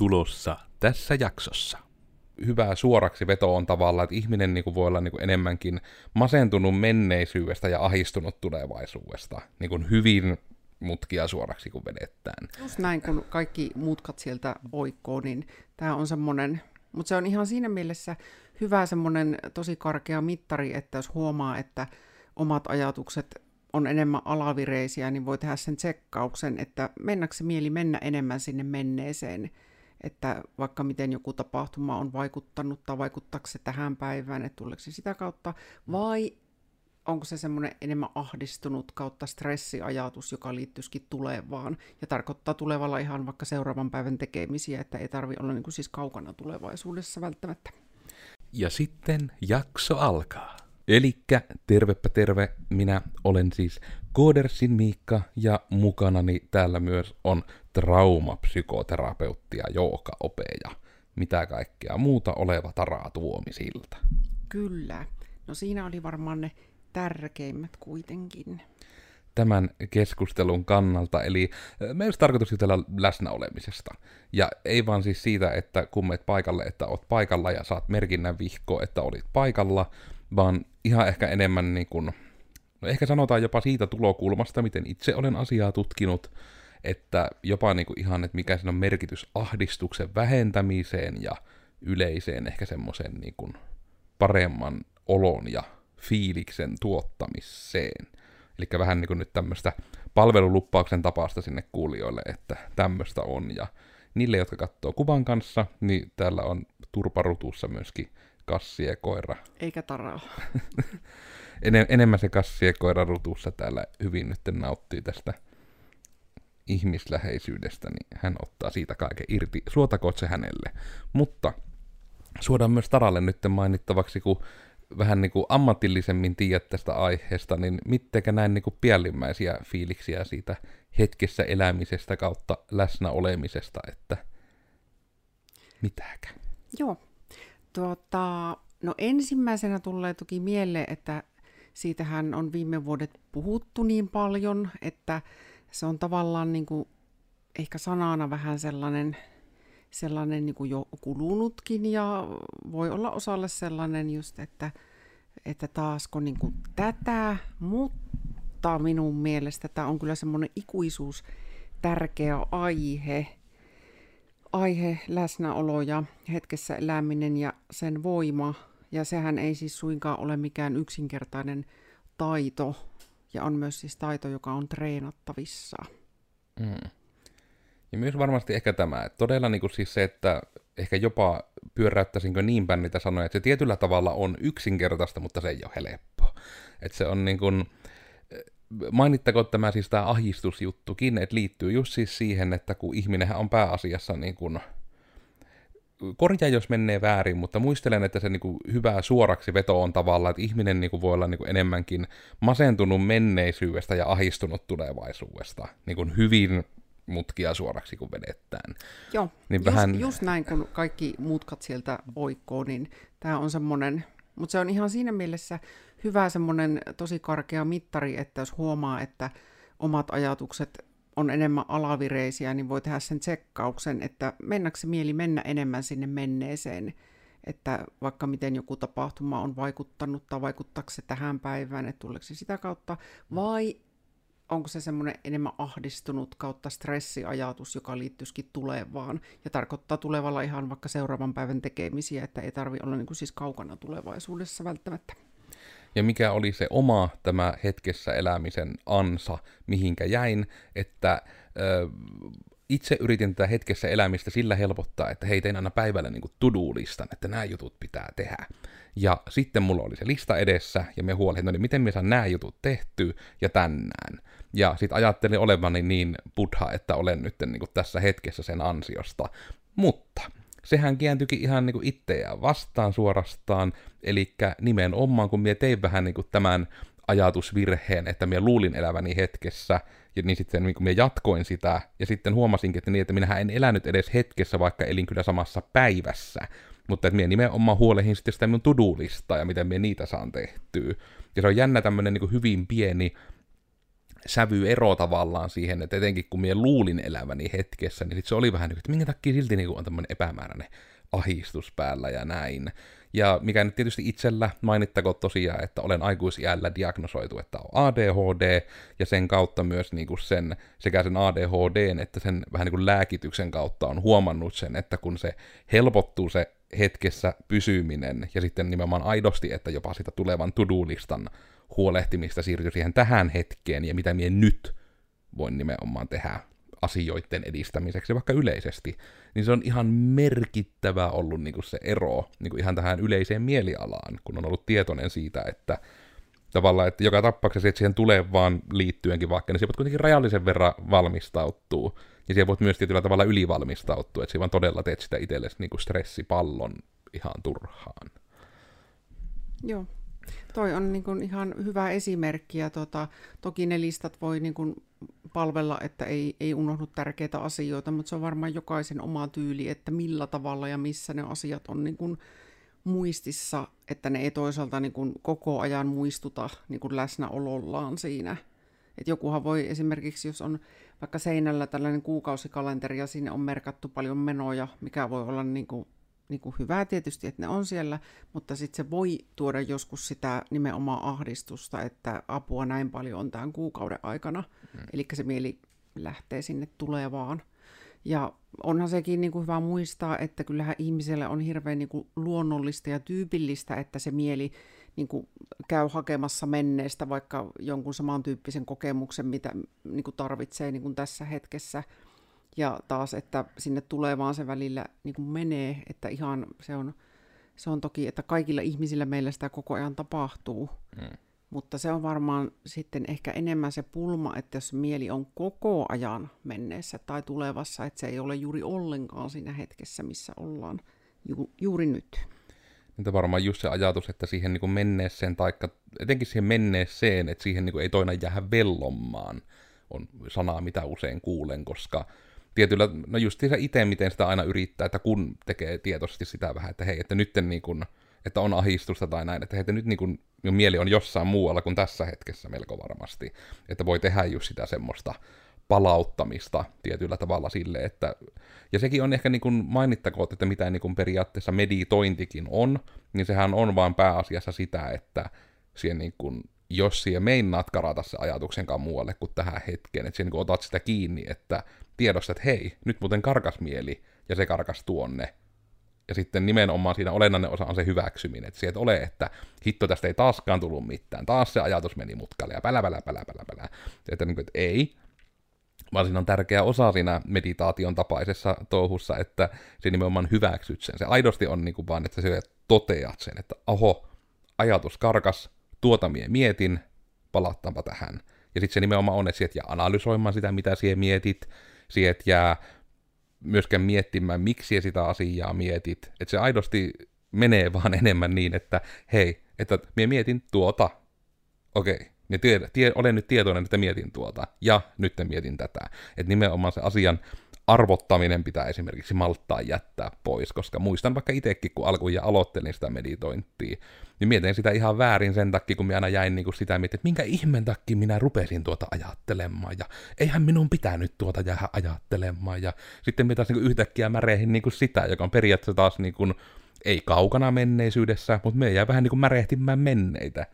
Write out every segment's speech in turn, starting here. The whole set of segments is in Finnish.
tulossa tässä jaksossa. Hyvä suoraksi veto on tavallaan, että ihminen niin kuin voi olla niin kuin enemmänkin masentunut menneisyydestä ja ahistunut tulevaisuudesta. Niin kuin hyvin mutkia suoraksi, kun vedetään. Just näin, kun kaikki mutkat sieltä oikkoo, niin tämä on semmoinen, mutta se on ihan siinä mielessä hyvä semmoinen tosi karkea mittari, että jos huomaa, että omat ajatukset on enemmän alavireisiä, niin voi tehdä sen tsekkauksen, että mennäkö se mieli mennä enemmän sinne menneeseen, että vaikka miten joku tapahtuma on vaikuttanut tai vaikuttaako se tähän päivään, että tuleeko se sitä kautta, vai onko se semmoinen enemmän ahdistunut kautta stressiajatus, joka liittyisikin tulevaan ja tarkoittaa tulevalla ihan vaikka seuraavan päivän tekemisiä, että ei tarvi olla niin kuin siis kaukana tulevaisuudessa välttämättä. Ja sitten jakso alkaa. Elikkä tervepä terve, minä olen siis Koodersin Miikka ja mukanani täällä myös on traumapsykoterapeutti ja joogaope ja mitä kaikkea muuta oleva Taraa Tuomisilta. Kyllä. No siinä oli varmaan ne tärkeimmät kuitenkin. Tämän keskustelun kannalta, eli me olisi tarkoitus jutella läsnäolemisesta. Ja ei vaan siis siitä, että kun meet paikalle, että oot paikalla ja saat merkinnän vihko, että olit paikalla, vaan ihan ehkä enemmän niin kuin, no ehkä sanotaan jopa siitä tulokulmasta, miten itse olen asiaa tutkinut, että jopa niin kuin ihan, että mikä siinä on merkitys ahdistuksen vähentämiseen ja yleiseen ehkä semmoisen niin kuin paremman olon ja fiiliksen tuottamiseen. Eli vähän niin kuin nyt tämmöistä palveluluppauksen tapasta sinne kuulijoille, että tämmöistä on. Ja niille, jotka katsoo kuvan kanssa, niin täällä on turparutussa myöskin kassiekoira. Eikä taraa. En, enemmän se kassiekoira rutussa täällä hyvin nyt nauttii tästä ihmisläheisyydestä, niin hän ottaa siitä kaiken irti. Suotakoot se hänelle. Mutta suodaan myös Taralle nyt mainittavaksi, kun vähän niin kuin ammatillisemmin tiedät tästä aiheesta, niin mittekä näin niin kuin piellimmäisiä fiiliksiä siitä hetkessä elämisestä kautta läsnä olemisesta, että mitäkä? Joo, Tuota, no ensimmäisenä tulee toki mieleen, että siitähän on viime vuodet puhuttu niin paljon, että se on tavallaan niin kuin, ehkä sanana vähän sellainen, sellainen niin kuin jo kulunutkin ja voi olla osalle sellainen just, että, että taasko niin kuin tätä, mutta minun mielestä tämä on kyllä semmoinen ikuisuus tärkeä aihe, aihe, läsnäolo ja hetkessä eläminen ja sen voima. Ja sehän ei siis suinkaan ole mikään yksinkertainen taito, ja on myös siis taito, joka on treenattavissa. Mm. Ja myös varmasti ehkä tämä, että todella niin kuin siis se, että ehkä jopa pyöräyttäisinkö niin päin niitä sanoja, että se tietyllä tavalla on yksinkertaista, mutta se ei ole helppoa. Että se on niin kuin, mainittakoon tämä siis tämä ahistusjuttukin, että liittyy just siis siihen, että kun ihminenhän on pääasiassa niin kuin, korjaa jos menee väärin, mutta muistelen, että se niin kuin hyvä suoraksi veto on tavallaan, että ihminen niin kuin voi olla niin kuin enemmänkin masentunut menneisyydestä ja ahistunut tulevaisuudesta, niin kuin hyvin mutkia suoraksi, kun vedetään. Joo, niin just, vähän... just näin, kun kaikki mutkat sieltä oikkoo, niin tämä on semmoinen, mutta se on ihan siinä mielessä hyvä semmoinen tosi karkea mittari, että jos huomaa, että omat ajatukset on enemmän alavireisiä, niin voi tehdä sen tsekkauksen, että mennäkö mieli mennä enemmän sinne menneeseen, että vaikka miten joku tapahtuma on vaikuttanut tai vaikuttaako se tähän päivään, että tuleeko se sitä kautta, vai onko se semmoinen enemmän ahdistunut kautta stressiajatus, joka liittyisikin tulevaan ja tarkoittaa tulevalla ihan vaikka seuraavan päivän tekemisiä, että ei tarvi olla niin kuin siis kaukana tulevaisuudessa välttämättä ja mikä oli se oma tämä hetkessä elämisen ansa, mihinkä jäin, että ö, itse yritin tätä hetkessä elämistä sillä helpottaa, että hei, tein aina päivällä niin to-do-listan, että nämä jutut pitää tehdä. Ja sitten mulla oli se lista edessä, ja me huolin, no niin miten me saan nämä jutut tehty ja tänään. Ja sitten ajattelin olevani niin buddha, että olen nyt niin tässä hetkessä sen ansiosta. Mutta sehän kääntyikin ihan niin kuin itseään vastaan suorastaan, eli nimenomaan kun minä tein vähän niin kuin tämän ajatusvirheen, että minä luulin eläväni hetkessä, ja niin sitten niin kun jatkoin sitä, ja sitten huomasinkin, että, niin, että minähän en elänyt edes hetkessä, vaikka elin kyllä samassa päivässä, mutta että minä nimenomaan huolehin sitten sitä minun to ja miten minä niitä saan tehtyä. Ja se on jännä tämmöinen niin hyvin pieni sävyero tavallaan siihen, että etenkin kun minä luulin eläväni hetkessä, niin sit se oli vähän niin että minkä takia silti niin on tämmöinen epämääräinen ahistus päällä ja näin. Ja mikä nyt tietysti itsellä mainittako tosiaan, että olen aikuisiällä diagnosoitu, että on ADHD, ja sen kautta myös niin kuin sen, sekä sen ADHD että sen vähän niin kuin lääkityksen kautta on huomannut sen, että kun se helpottuu se hetkessä pysyminen, ja sitten nimenomaan aidosti, että jopa sitä tulevan to-do-listan huolehtimista siirtyy siihen tähän hetkeen, ja mitä minä nyt voin nimenomaan tehdä asioiden edistämiseksi, vaikka yleisesti, niin se on ihan merkittävä ollut niin kuin se ero niin kuin ihan tähän yleiseen mielialaan, kun on ollut tietoinen siitä, että tavallaan, että joka tapauksessa että siihen tulee vaan liittyenkin vaikka, niin se voit kuitenkin rajallisen verran valmistautua, ja siihen voit myös tietyllä tavalla ylivalmistautua, että siinä vaan todella teet sitä itsellesi niin kuin stressipallon ihan turhaan. Joo, Toi on niin kuin ihan hyvä esimerkki ja tota, toki ne listat voi niin kuin palvella, että ei, ei unohdu tärkeitä asioita, mutta se on varmaan jokaisen oma tyyli, että millä tavalla ja missä ne asiat on niin kuin muistissa, että ne ei toisaalta niin kuin koko ajan muistuta niin kuin läsnäolollaan siinä. Et jokuhan voi esimerkiksi, jos on vaikka seinällä tällainen kuukausikalenteri ja sinne on merkattu paljon menoja, mikä voi olla niin kuin niin kuin hyvää tietysti, että ne on siellä, mutta sitten se voi tuoda joskus sitä nimenomaan ahdistusta, että apua näin paljon on tämän kuukauden aikana. Mm. Eli se mieli lähtee sinne tulevaan. Ja onhan sekin niin kuin hyvä muistaa, että kyllähän ihmiselle on hirveän niin kuin luonnollista ja tyypillistä, että se mieli niin kuin käy hakemassa menneestä vaikka jonkun samantyyppisen kokemuksen, mitä niin kuin tarvitsee niin kuin tässä hetkessä – ja taas, että sinne tulee vaan se välillä niin kuin menee, että ihan se on, se on toki, että kaikilla ihmisillä meillä sitä koko ajan tapahtuu. Mm. Mutta se on varmaan sitten ehkä enemmän se pulma, että jos mieli on koko ajan menneessä tai tulevassa, että se ei ole juuri ollenkaan siinä hetkessä, missä ollaan ju- juuri nyt. Niitä varmaan just se ajatus, että siihen niin kuin menneeseen, tai etenkin siihen menneeseen, että siihen niin kuin ei toina jäädä vellomaan, on sanaa, mitä usein kuulen, koska tietyllä, no just itse, miten sitä aina yrittää, että kun tekee tietoisesti sitä vähän, että hei, että nyt niin kuin, että on ahistusta tai näin, että hei, että nyt niin kuin, mieli on jossain muualla kuin tässä hetkessä melko varmasti, että voi tehdä just sitä semmoista palauttamista tietyllä tavalla sille, että, ja sekin on ehkä niin kuin mainittakoon, että mitä niin kuin periaatteessa meditointikin on, niin sehän on vaan pääasiassa sitä, että siihen niin kuin jos siihen meinaat karata se ajatuksenkaan muualle kuin tähän hetkeen, että niin otat sitä kiinni, että tiedostat, että hei, nyt muuten karkas mieli, ja se karkas tuonne. Ja sitten nimenomaan siinä olennainen osa on se hyväksyminen, että sieltä ole, että hitto tästä ei taaskaan tullut mitään, taas se ajatus meni mutkalle ja pälä, pälä, pälä, pälä, pälä. Että, niin kuin, että ei, vaan siinä on tärkeä osa siinä meditaation tapaisessa touhussa, että se nimenomaan hyväksyt sen. Se aidosti on niin kuin vaan, että sä toteat sen, että oho, ajatus karkas, tuota mie mietin, palattaanpa tähän. Ja sitten se nimenomaan on, että sieltä jää analysoimaan sitä, mitä siellä mietit, sieltä jää myöskään miettimään, miksi sitä asiaa mietit. Että se aidosti menee vaan enemmän niin, että hei, että mie mietin tuota, okei, okay. tie, tie, olen nyt tietoinen, että mietin tuota, ja nyt mietin tätä. Että nimenomaan se asian arvottaminen pitää esimerkiksi malttaa jättää pois, koska muistan vaikka itsekin, kun alkuun ja aloittelin sitä meditointia, niin mietin sitä ihan väärin sen takia, kun minä aina jäin niin kuin sitä miettimään, että minkä ihmen takia minä rupesin tuota ajattelemaan, ja eihän minun pitänyt tuota jäädä ajattelemaan, ja sitten minä taas niin kuin yhtäkkiä märehin niin kuin sitä, joka on periaatteessa taas niin kuin, ei kaukana menneisyydessä, mutta me jää vähän niin kuin märehtimään menneitä,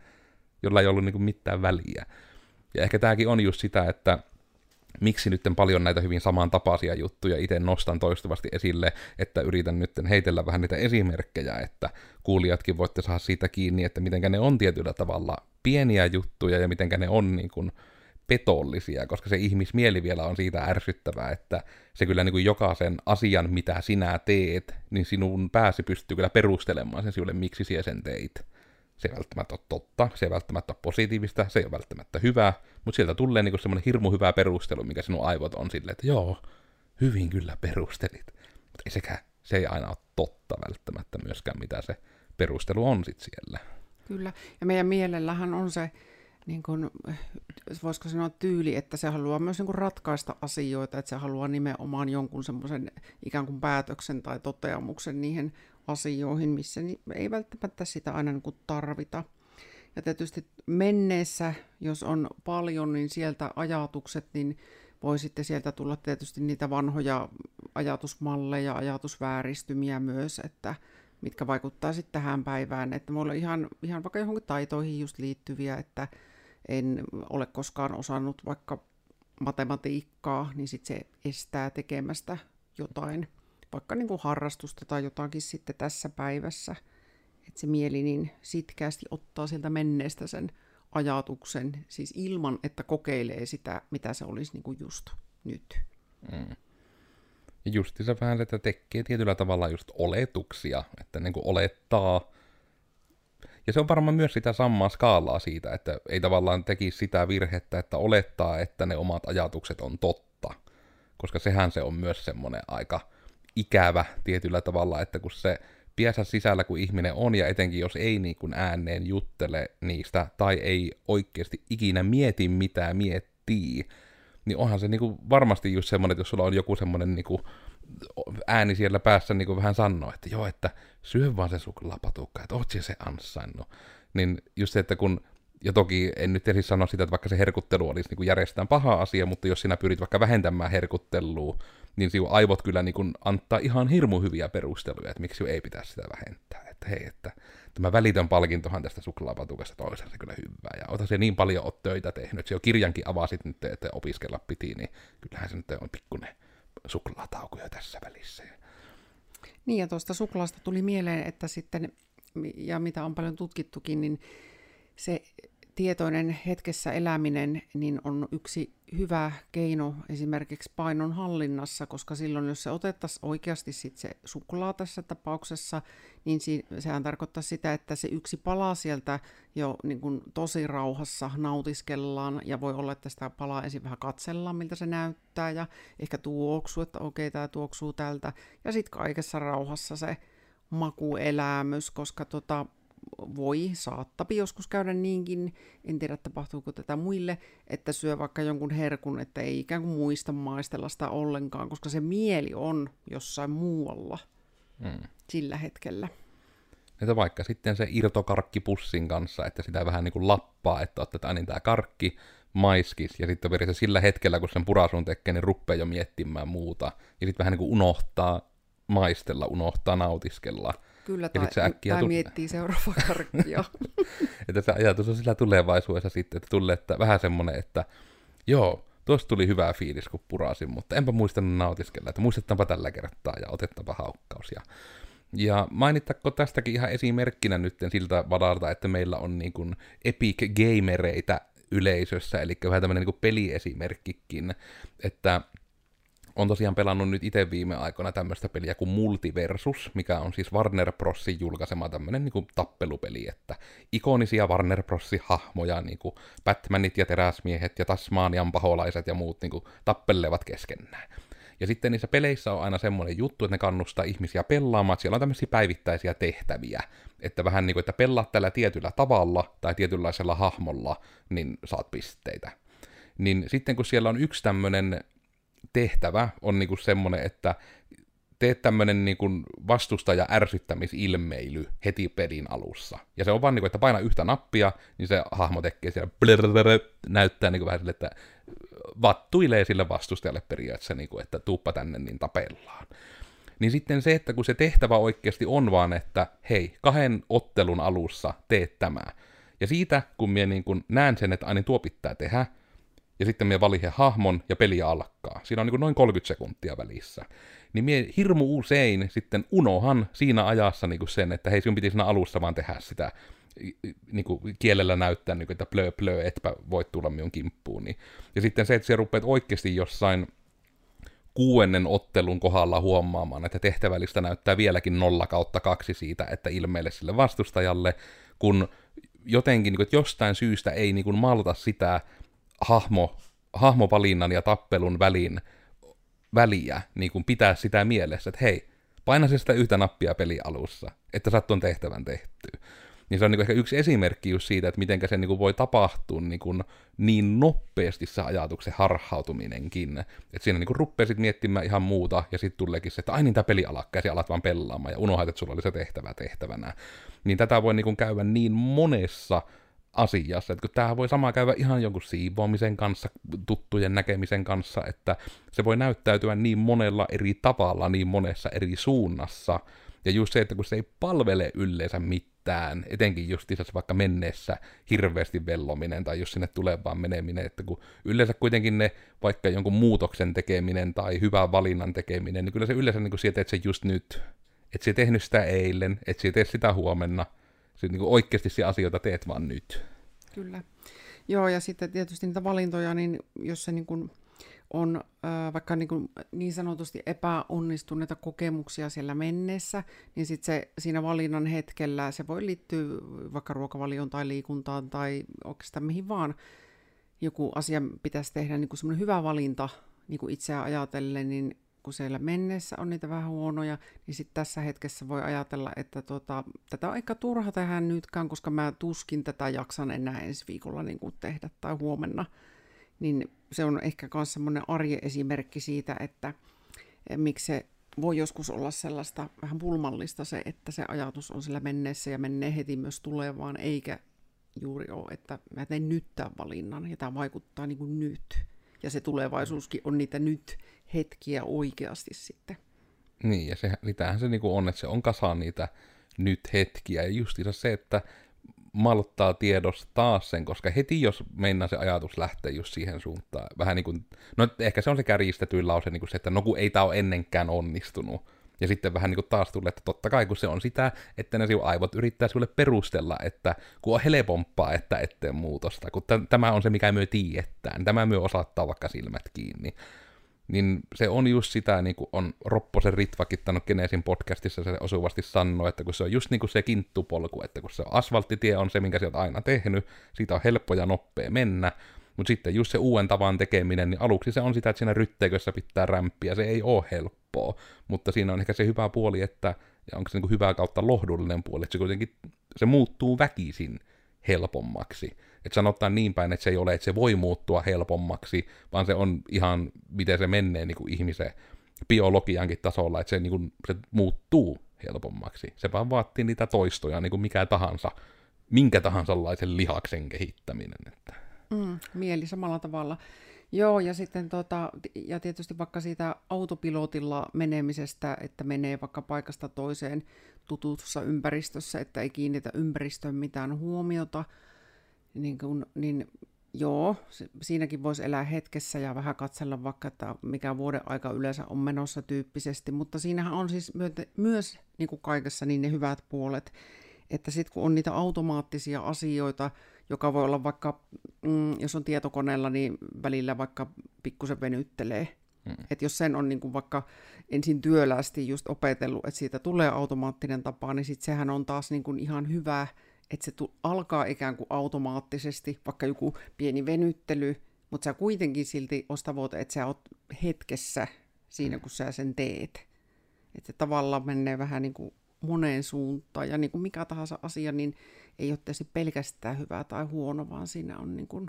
jolla ei ollut niin kuin mitään väliä. Ja ehkä tämäkin on just sitä, että miksi nyt paljon näitä hyvin samantapaisia juttuja itse nostan toistuvasti esille, että yritän nyt heitellä vähän niitä esimerkkejä, että kuulijatkin voitte saada siitä kiinni, että miten ne on tietyllä tavalla pieniä juttuja ja miten ne on niin kuin petollisia, koska se ihmismieli vielä on siitä ärsyttävää, että se kyllä niin kuin jokaisen asian, mitä sinä teet, niin sinun pääsi pystyy kyllä perustelemaan sen sinulle, miksi sinä sen teit se ei välttämättä ole totta, se ei välttämättä ole positiivista, se ei ole välttämättä hyvää, mutta sieltä tulee niinku semmoinen hirmu hyvä perustelu, mikä sinun aivot on silleen, että joo, hyvin kyllä perustelit. Mutta ei sekään, se ei aina ole totta välttämättä myöskään, mitä se perustelu on sitten siellä. Kyllä, ja meidän mielellähän on se, niin kuin, voisiko sanoa tyyli, että se haluaa myös niin ratkaista asioita, että se haluaa nimenomaan jonkun semmoisen ikään kuin päätöksen tai toteamuksen niihin asioihin, missä ei välttämättä sitä aina niin kuin tarvita. Ja tietysti menneessä, jos on paljon, niin sieltä ajatukset, niin voi sitten sieltä tulla tietysti niitä vanhoja ajatusmalleja, ajatusvääristymiä myös, että mitkä vaikuttaa sitten tähän päivään. Että mulla on ihan, ihan vaikka johonkin taitoihin just liittyviä, että en ole koskaan osannut vaikka matematiikkaa, niin sitten se estää tekemästä jotain, vaikka niin kuin harrastusta tai jotakin sitten tässä päivässä. Että se mieli niin sitkeästi ottaa sieltä menneestä sen ajatuksen, siis ilman, että kokeilee sitä, mitä se olisi niin kuin just nyt. Mm. Ja se vähän, että tekee tietyllä tavalla just oletuksia, että niin kuin olettaa. Ja se on varmaan myös sitä samaa skaalaa siitä, että ei tavallaan tekisi sitä virhettä, että olettaa, että ne omat ajatukset on totta. Koska sehän se on myös semmoinen aika ikävä tietyllä tavalla, että kun se piänsä sisällä kuin ihminen on, ja etenkin jos ei niin kuin ääneen juttele niistä, tai ei oikeasti ikinä mieti mitä miettii, niin onhan se niin kuin varmasti just semmoinen, että jos sulla on joku semmoinen niin kuin ääni siellä päässä niin kuin vähän sanoo, että joo, että syö vaan se suklaapatukka, että oot se ansainnut. Niin just se, että kun, ja toki en nyt edes sano sitä, että vaikka se herkuttelu olisi niin kuin järjestään paha asia, mutta jos sinä pyrit vaikka vähentämään herkuttelua, niin sinun aivot kyllä niin kuin antaa ihan hirmu hyviä perusteluja, että miksi ei pitäisi sitä vähentää. Että hei, että tämä välitön palkintohan tästä suklaapatukasta toisaalta kyllä hyvää. Ja ota se niin paljon oot töitä tehnyt, se jo kirjankin avasit nyt, että opiskella piti, niin kyllähän se nyt on pikkuinen suklaataukoja tässä välissä. Niin ja tuosta suklaasta tuli mieleen, että sitten, ja mitä on paljon tutkittukin, niin se tietoinen hetkessä eläminen niin on yksi hyvä keino esimerkiksi painon hallinnassa, koska silloin jos se otettaisiin oikeasti sit se suklaa tässä tapauksessa, niin sehän tarkoittaa sitä, että se yksi pala sieltä jo niin kuin tosi rauhassa nautiskellaan ja voi olla, että sitä palaa ensin vähän katsellaan, miltä se näyttää ja ehkä tuoksuu, että okei, tämä tuoksuu tältä. Ja sitten kaikessa rauhassa se makuelämys, koska tota, voi, saattapi joskus käydä niinkin, en tiedä tapahtuuko tätä muille, että syö vaikka jonkun herkun, että ei ikään kuin muista maistella sitä ollenkaan, koska se mieli on jossain muualla mm. sillä hetkellä. Että vaikka sitten se irtokarkkipussin kanssa, että sitä vähän niin kuin lappaa, että otetaan niin tämä karkki, maiskis, ja sitten periaatteessa sillä hetkellä, kun sen purasun tekee, niin rupeaa jo miettimään muuta, ja sitten vähän niin kuin unohtaa maistella, unohtaa nautiskella. Kyllä, tai, se äkkiä tai miettii seuraavaa karkkia. että se ajatus on sillä tulevaisuudessa sitten, että tulee että vähän semmoinen, että joo, tuosta tuli hyvä fiilis, kun purasin, mutta enpä muistanut nautiskella, että muistetaanpa tällä kertaa ja otettava haukkaus. Ja, ja mainittako tästäkin ihan esimerkkinä nyt siltä vadalta, että meillä on niin kuin epic gamereita yleisössä, eli vähän tämmöinen niin peliesimerkkikin, että on tosiaan pelannut nyt itse viime aikoina tämmöistä peliä kuin Multiversus, mikä on siis Warner Brosin julkaisema tämmöinen niin tappelupeli, että ikonisia Warner Brosin hahmoja, niin kuin Batmanit ja teräsmiehet ja Tasmanian paholaiset ja muut niin kuin, tappelevat keskenään. Ja sitten niissä peleissä on aina semmoinen juttu, että ne kannustaa ihmisiä pelaamaan, siellä on tämmöisiä päivittäisiä tehtäviä, että vähän niin kuin, että pelaat tällä tietyllä tavalla tai tietynlaisella hahmolla, niin saat pisteitä. Niin sitten kun siellä on yksi tämmöinen tehtävä on niinku semmoinen, että teet tämmönen niinku vastustaja ärsyttämisilmeily heti pelin alussa. Ja se on vaan niinku, että paina yhtä nappia, niin se hahmo tekee siellä blrrr, näyttää niinku vähän sille, että vattuilee sille vastustajalle periaatteessa, niinku, että tuuppa tänne, niin tapellaan. Niin sitten se, että kun se tehtävä oikeasti on vaan, että hei, kahden ottelun alussa teet tämä. Ja siitä, kun minä niin kun näen sen, että aina tuo pitää tehdä, ja sitten me valin hahmon ja peli alkaa. Siinä on niin noin 30 sekuntia välissä. Niin mie hirmu usein sitten unohan siinä ajassa niin sen, että hei, sinun piti siinä alussa vaan tehdä sitä niin kuin kielellä näyttää, niin kuin, että plö plö, etpä voi tulla minun kimppuun. Niin. Ja sitten se, että sä rupeat oikeasti jossain kuuennen ottelun kohdalla huomaamaan, että tehtävällistä näyttää vieläkin nolla kautta kaksi siitä, että ilmeille sille vastustajalle, kun jotenkin, niin kuin, jostain syystä ei niin kuin malta sitä hahmo, hahmovalinnan ja tappelun välin, väliä, niin kuin pitää sitä mielessä, että hei, paina sitä yhtä nappia peli alussa, että saat tuon tehtävän tehtyä. Niin se on niin ehkä yksi esimerkki just siitä, että miten se niin voi tapahtua niin, kuin niin nopeasti se ajatuksen harhautuminenkin. Että siinä niin ruppesit miettimään ihan muuta, ja sitten tuleekin se, että ai niin tämä peli alkaa, ja alat vaan pelaamaan, ja unohdat, että sulla oli se tehtävä tehtävänä. Niin tätä voi niin käydä niin monessa asiassa. Että kun tämähän voi sama käydä ihan jonkun siivoamisen kanssa, tuttujen näkemisen kanssa, että se voi näyttäytyä niin monella eri tavalla, niin monessa eri suunnassa. Ja just se, että kun se ei palvele yleensä mitään, etenkin just vaikka menneessä hirveästi vellominen tai jos sinne tulee vaan meneminen, että kun yleensä kuitenkin ne vaikka jonkun muutoksen tekeminen tai hyvän valinnan tekeminen, niin kyllä se yleensä niin sieltä, että se just nyt, että se tehnyt sitä eilen, että se tee sitä huomenna, se niin oikeasti se asioita teet vaan nyt. Kyllä. Joo, ja sitten tietysti niitä valintoja, niin jos se niin kuin on äh, vaikka niin, kuin niin sanotusti epäonnistuneita kokemuksia siellä menneessä, niin sitten se siinä valinnan hetkellä se voi liittyä vaikka ruokavalioon tai liikuntaan tai oikeastaan mihin vaan joku asia pitäisi tehdä niin kuin semmoinen hyvä valinta niin kuin itseä ajatellen, niin kun siellä mennessä on niitä vähän huonoja, niin sitten tässä hetkessä voi ajatella, että tota, tätä on aika turha tehdä nytkään, koska mä tuskin tätä jaksan enää ensi viikolla niin kuin tehdä tai huomenna. Niin se on ehkä myös semmoinen arjen esimerkki siitä, että eh, miksi se voi joskus olla sellaista vähän pulmallista se, että se ajatus on sillä menneessä ja menee heti myös tulevaan, eikä juuri ole, että mä teen nyt tämän valinnan ja tämä vaikuttaa niin kuin nyt. Ja se tulevaisuuskin on niitä nyt hetkiä oikeasti sitten. Niin, ja se, niitähän se niinku on, että se on kasaan niitä nyt hetkiä. Ja justiinsa se, että malttaa tiedostaa sen, koska heti jos meinaa se ajatus lähtee just siihen suuntaan, vähän niin kuin, no ehkä se on se kärjistetyin lause, niin kuin se, että no kun ei tämä ole ennenkään onnistunut, ja sitten vähän niin kuin taas tulee, että totta kai kun se on sitä, että ne sinun aivot yrittää sinulle perustella, että kun on helpompaa, että ettei muutosta, kun t- tämä on se, mikä myö tiedetään, tämä myö osattaa vaikka silmät kiinni. Niin se on just sitä, niin kuin on Ropposen Ritvakin tannut Genesin podcastissa se osuvasti sanoi, että kun se on just niin kuin se kinttupolku, että kun se asfalttitie on se, minkä sieltä aina tehnyt, siitä on helppo ja nopea mennä, mutta sitten just se uuden tavan tekeminen, niin aluksi se on sitä, että siinä rytteikössä pitää rämpiä, se ei ole helppoa, mutta siinä on ehkä se hyvä puoli, että, ja onko se niin hyvä kautta lohdullinen puoli, että se kuitenkin, se muuttuu väkisin helpommaksi. Että sanotaan niin päin, että se ei ole, että se voi muuttua helpommaksi, vaan se on ihan, miten se menee niin kuin ihmisen biologiankin tasolla, että se, niin kuin, se muuttuu helpommaksi. Se vaan vaatii niitä toistoja, niin kuin mikä tahansa, minkä tahansa laisen lihaksen kehittäminen. Että. Mm, mieli samalla tavalla. Joo, ja sitten tota, ja tietysti vaikka siitä autopilotilla menemisestä, että menee vaikka paikasta toiseen tutussa ympäristössä, että ei kiinnitä ympäristöön mitään huomiota, niin, kun, niin joo, siinäkin voisi elää hetkessä ja vähän katsella vaikka, että mikä vuoden aika yleensä on menossa tyyppisesti, mutta siinähän on siis myöte, myös niin kuin kaikessa niin ne hyvät puolet, että sitten kun on niitä automaattisia asioita, joka voi olla vaikka, mm, jos on tietokoneella, niin välillä vaikka pikkusen venyttelee. Mm. Että jos sen on niin kuin vaikka ensin työlästi just opetellut, että siitä tulee automaattinen tapa, niin sitten sehän on taas niin kuin ihan hyvä, että se tu- alkaa ikään kuin automaattisesti, vaikka joku pieni venyttely, mutta sä kuitenkin silti on tavoite, että sä oot hetkessä siinä, kun sä sen teet. Että se tavallaan menee vähän niin kuin moneen suuntaan, ja niin kuin mikä tahansa asia, niin ei ole tietysti pelkästään hyvä tai huono, vaan siinä on niin kuin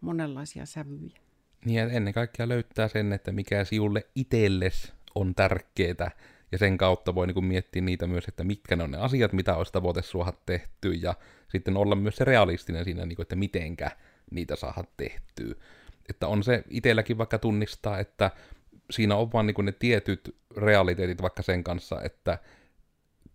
monenlaisia sävyjä. Niin, ja ennen kaikkea löytää sen, että mikä sinulle itselles on tärkeää, ja sen kautta voi niin kuin miettiä niitä myös, että mitkä ne on ne asiat, mitä olisi tavoite suoha tehty, ja sitten olla myös se realistinen siinä, niin kuin, että mitenkä niitä saada tehtyä. Että on se itselläkin vaikka tunnistaa, että siinä on vaan niin kuin ne tietyt realiteetit vaikka sen kanssa, että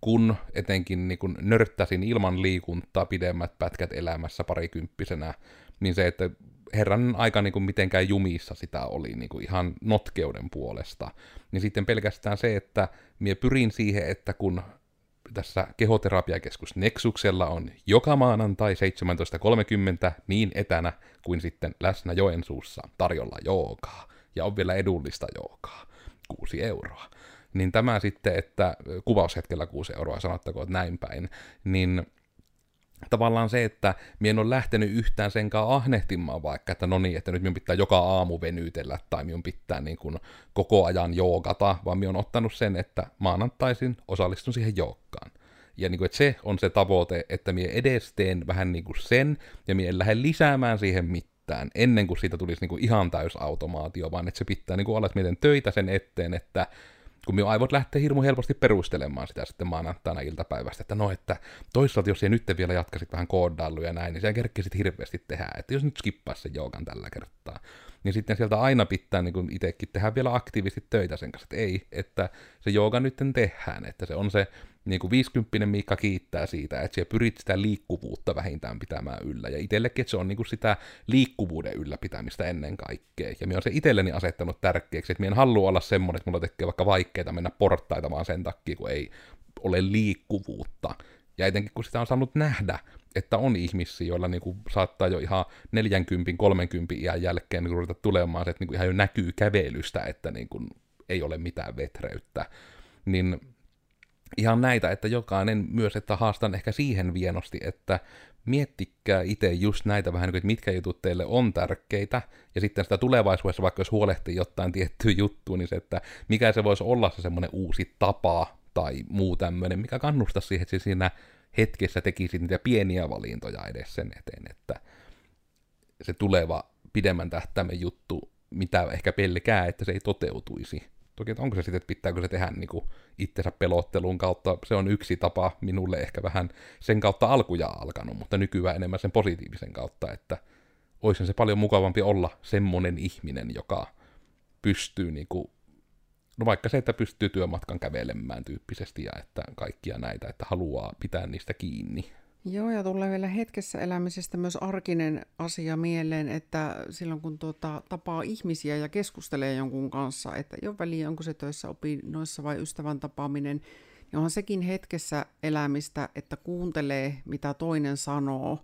kun etenkin niin kun nörttäsin ilman liikuntaa pidemmät pätkät elämässä parikymppisenä, niin se, että herran aika niin mitenkään jumissa sitä oli niin ihan notkeuden puolesta. Niin sitten pelkästään se, että minä pyrin siihen, että kun tässä kehoterapiakeskus Nexuksella on joka maanantai 17.30 niin etänä kuin sitten läsnä Joensuussa tarjolla joogaa. Ja on vielä edullista joogaa. 6 euroa niin tämä sitten, että kuvaushetkellä 6 euroa, sanottakoon näin päin, niin tavallaan se, että minä en ole lähtenyt yhtään senkaan ahnehtimaan vaikka, että no niin, että nyt minun pitää joka aamu venytellä tai minun pitää niin kuin koko ajan joogata, vaan minä olen ottanut sen, että maanantaisin osallistun siihen joukkaan. Ja niin kuin, että se on se tavoite, että minä edes teen vähän niin kuin sen, ja minä en lähde lisäämään siihen mitään, ennen kuin siitä tulisi niin kuin ihan täys automaatio, vaan että se pitää niin kuin olla, että miten töitä sen eteen, että kun minun aivot lähtee hirmu helposti perustelemaan sitä sitten maanantaina iltapäivästä, että no, että toisaalta jos ei nyt vielä jatkasit vähän koodailuja ja näin, niin sä kerkkisit hirveästi tehdä, että jos nyt skippaisi sen joogan tällä kertaa, niin sitten sieltä aina pitää niin itsekin tehdä vielä aktiivisesti töitä sen kanssa, että ei, että se jooga nyt tehdään, että se on se niin kuin 50 Miikka kiittää siitä, että siellä pyrit sitä liikkuvuutta vähintään pitämään yllä. Ja itsellekin, että se on niin kuin sitä liikkuvuuden ylläpitämistä ennen kaikkea. Ja minä olen se itselleni asettanut tärkeäksi, että minä en halua olla semmoinen, että mulla tekee vaikka vaikeita mennä portaita vaan sen takia, kun ei ole liikkuvuutta. Ja etenkin kun sitä on saanut nähdä, että on ihmisiä, joilla niin kuin saattaa jo ihan 40, 30 iän jälkeen niin ruveta tulemaan se, että niin kuin ihan jo näkyy kävelystä, että niin kuin ei ole mitään vetreyttä. Niin ihan näitä, että jokainen myös, että haastan ehkä siihen vienosti, että miettikää itse just näitä vähän, että mitkä jutut teille on tärkeitä, ja sitten sitä tulevaisuudessa, vaikka jos huolehtii jotain tiettyä juttua, niin se, että mikä se voisi olla se semmoinen uusi tapa tai muu tämmöinen, mikä kannustaa siihen, että siinä hetkessä tekisit niitä pieniä valintoja edes sen eteen, että se tuleva pidemmän tähtäimen juttu, mitä ehkä pelkää, että se ei toteutuisi. Toki, että onko se sitten, että pitääkö se tehdä niin kuin itsensä pelottelun kautta, se on yksi tapa minulle ehkä vähän sen kautta alkuja alkanut, mutta nykyään enemmän sen positiivisen kautta, että olisi se paljon mukavampi olla semmonen ihminen, joka pystyy niin kuin, no vaikka se, että pystyy työmatkan kävelemään tyyppisesti ja että kaikkia näitä, että haluaa pitää niistä kiinni. Joo, ja tulee vielä hetkessä elämisestä myös arkinen asia mieleen, että silloin kun tuota, tapaa ihmisiä ja keskustelee jonkun kanssa, että ole väliä, onko se töissä opinnoissa vai ystävän tapaaminen, niin onhan sekin hetkessä elämistä, että kuuntelee, mitä toinen sanoo,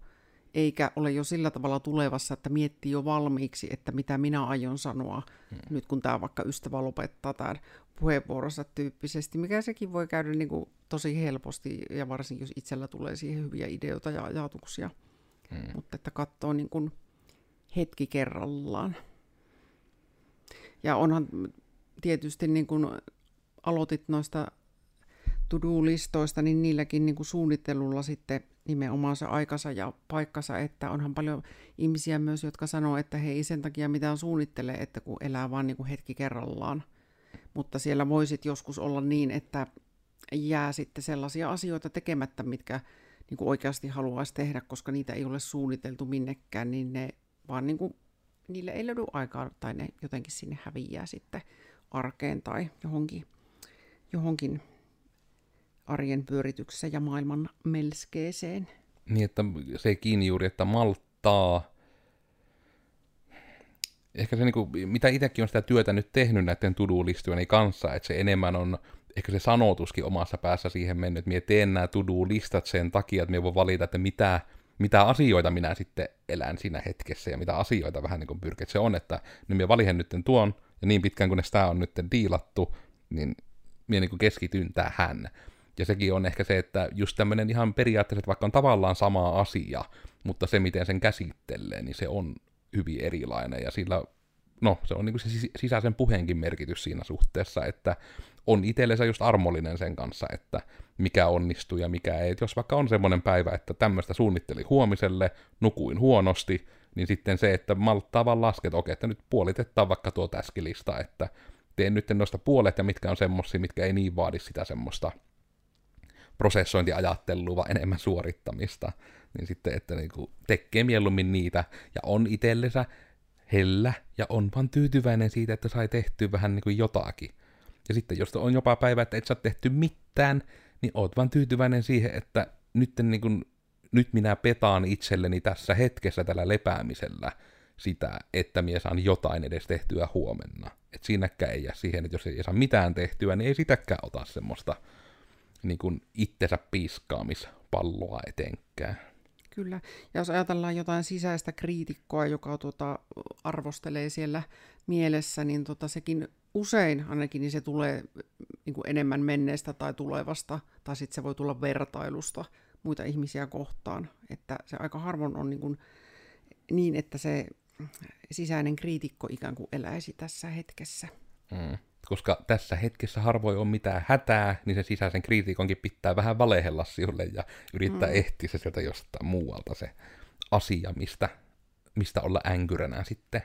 eikä ole jo sillä tavalla tulevassa, että miettii jo valmiiksi, että mitä minä aion sanoa, hmm. nyt kun tämä vaikka ystävä lopettaa tämän puheenvuorossa tyyppisesti, mikä sekin voi käydä niin kuin tosi helposti, ja varsinkin jos itsellä tulee siihen hyviä ideoita ja ajatuksia. Hmm. Mutta että katsoo niin kuin hetki kerrallaan. Ja onhan tietysti niin kuin aloitit noista to-do-listoista, niin niilläkin niin kuin suunnittelulla sitten nimenomaan se aikansa ja paikkansa, että onhan paljon ihmisiä myös, jotka sanoo, että he ei sen takia mitään suunnittele, että kun elää vaan niin kuin hetki kerrallaan. Mutta siellä voisit joskus olla niin, että jää sitten sellaisia asioita tekemättä, mitkä niin kuin oikeasti haluaisi tehdä, koska niitä ei ole suunniteltu minnekään, niin ne vaan niin kuin, niille ei löydy aikaa tai ne jotenkin sinne häviää sitten arkeen tai johonkin, johonkin arjen pyörityksessä ja maailman melskeeseen. Niin, että se kiinni juuri, että malttaa. Ehkä se, niin kuin, mitä itsekin on sitä työtä nyt tehnyt näiden to kanssa, että se enemmän on ehkä se sanotuskin omassa päässä siihen mennyt, että minä teen nämä to listat sen takia, että minä voin valita, että mitä, mitä asioita minä sitten elän siinä hetkessä ja mitä asioita vähän niin kuin se on, että nyt minä valihen nyt tuon, ja niin pitkään kun sitä on nyt diilattu, niin minä niin keskityn tähän. Ja sekin on ehkä se, että just tämmöinen ihan periaatteessa, että vaikka on tavallaan sama asia, mutta se miten sen käsittelee, niin se on hyvin erilainen ja sillä, no se on niin kuin se sisäisen puheenkin merkitys siinä suhteessa, että on itsellensä just armollinen sen kanssa, että mikä onnistuu ja mikä ei. Et jos vaikka on semmoinen päivä, että tämmöistä suunnitteli huomiselle, nukuin huonosti, niin sitten se, että malttaa vaan lasket, okei, että nyt puolitetaan vaikka tuo täskilista, että teen nyt noista puolet ja mitkä on semmoisia, mitkä ei niin vaadi sitä semmoista prosessointiajattelua, vaan enemmän suorittamista. Niin sitten, että niin kuin tekee mieluummin niitä ja on itsellensä hellä ja on vaan tyytyväinen siitä, että sai tehtyä vähän niin kuin jotakin. Ja sitten jos on jopa päivä, että et saa tehty mitään, niin oot vaan tyytyväinen siihen, että nyt, niin kuin, nyt minä petaan itselleni tässä hetkessä tällä lepäämisellä sitä, että minä saan jotain edes tehtyä huomenna. Että siinäkään ei jää siihen, että jos ei saa mitään tehtyä, niin ei sitäkään ota semmoista niin kuin itsensä piiskaamispalloa etenkään. Kyllä. Ja jos ajatellaan jotain sisäistä kriitikkoa, joka tuota, arvostelee siellä mielessä, niin tota, sekin usein ainakin niin se tulee niin kuin enemmän menneestä tai tulevasta, tai sitten se voi tulla vertailusta muita ihmisiä kohtaan. Että se aika harvoin on niin, kuin, niin että se sisäinen kriitikko ikään kuin eläisi tässä hetkessä. Mm koska tässä hetkessä harvoin on mitään hätää, niin se sisäisen kriitikonkin pitää vähän valehella sinulle ja yrittää mm. etsiä se sieltä jostain muualta se asia, mistä, mistä olla änkyränä sitten.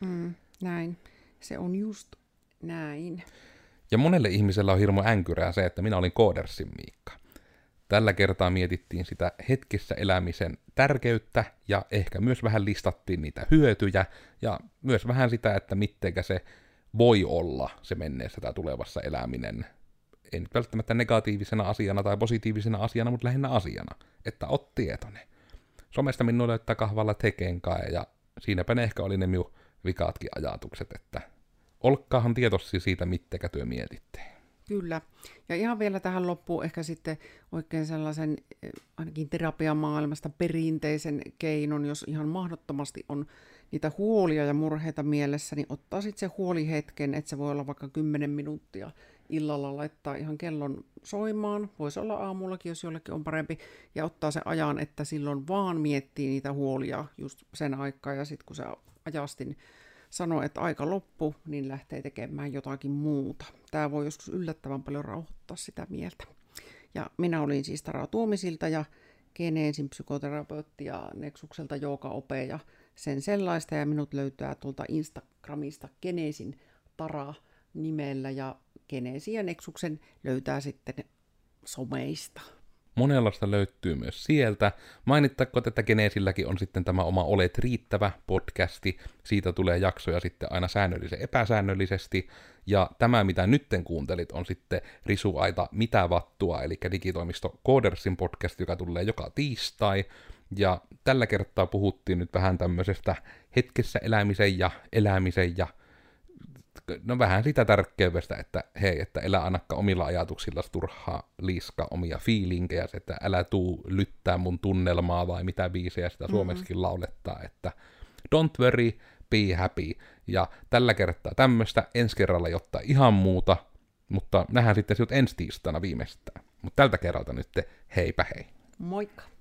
Mm, näin. Se on just näin. Ja monelle ihmisellä on hirmu änkyrää se, että minä olin Koodersin Miikka. Tällä kertaa mietittiin sitä hetkessä elämisen tärkeyttä ja ehkä myös vähän listattiin niitä hyötyjä ja myös vähän sitä, että mittenkä se voi olla se menneessä tai tulevassa eläminen. Ei nyt välttämättä negatiivisena asiana tai positiivisena asiana, mutta lähinnä asiana, että ot tietoinen. Somesta minulle löytää kahvalla tekenkaa ja siinäpä ne ehkä oli ne minun vikaatkin ajatukset, että olkaahan tietoisia siitä, mittekä työ mietitte. Kyllä. Ja ihan vielä tähän loppuun ehkä sitten oikein sellaisen eh, ainakin terapiamaailmasta perinteisen keinon, jos ihan mahdottomasti on niitä huolia ja murheita mielessä, niin ottaa sitten se huoli hetken, että se voi olla vaikka 10 minuuttia illalla laittaa ihan kellon soimaan, voisi olla aamullakin, jos jollekin on parempi, ja ottaa se ajan, että silloin vaan miettii niitä huolia just sen aikaa, ja sitten kun se ajastin sanoo, että aika loppu, niin lähtee tekemään jotakin muuta. Tämä voi joskus yllättävän paljon rauhoittaa sitä mieltä. Ja minä olin siis Tara Tuomisilta ja Geneesin psykoterapeutti ja Nexukselta Ope ja sen sellaista. Ja minut löytää tuolta Instagramista Geneesin Tara nimellä ja Geneesin ja Nexuksen löytää sitten someista. Monenlaista löytyy myös sieltä. Mainittako, että Geneesilläkin on sitten tämä oma Olet riittävä podcasti. Siitä tulee jaksoja sitten aina säännöllisen epäsäännöllisesti. Ja tämä, mitä nytten kuuntelit, on sitten Risuaita Mitä vattua, eli digitoimisto Codersin podcast, joka tulee joka tiistai. Ja tällä kertaa puhuttiin nyt vähän tämmöisestä hetkessä elämisen ja elämisen ja no vähän sitä tärkeydestä, että hei, että elä annakka omilla ajatuksilla turhaa liiska omia fiilinkejä, että älä tuu lyttää mun tunnelmaa vai mitä biisejä sitä suomeksikin mm-hmm. laulettaa, että don't worry, be happy. Ja tällä kertaa tämmöistä, ensi kerralla jotta ihan muuta, mutta nähdään sitten sinut ensi tiistaina viimeistään. Mutta tältä kerralta nyt heipä hei. Moikka!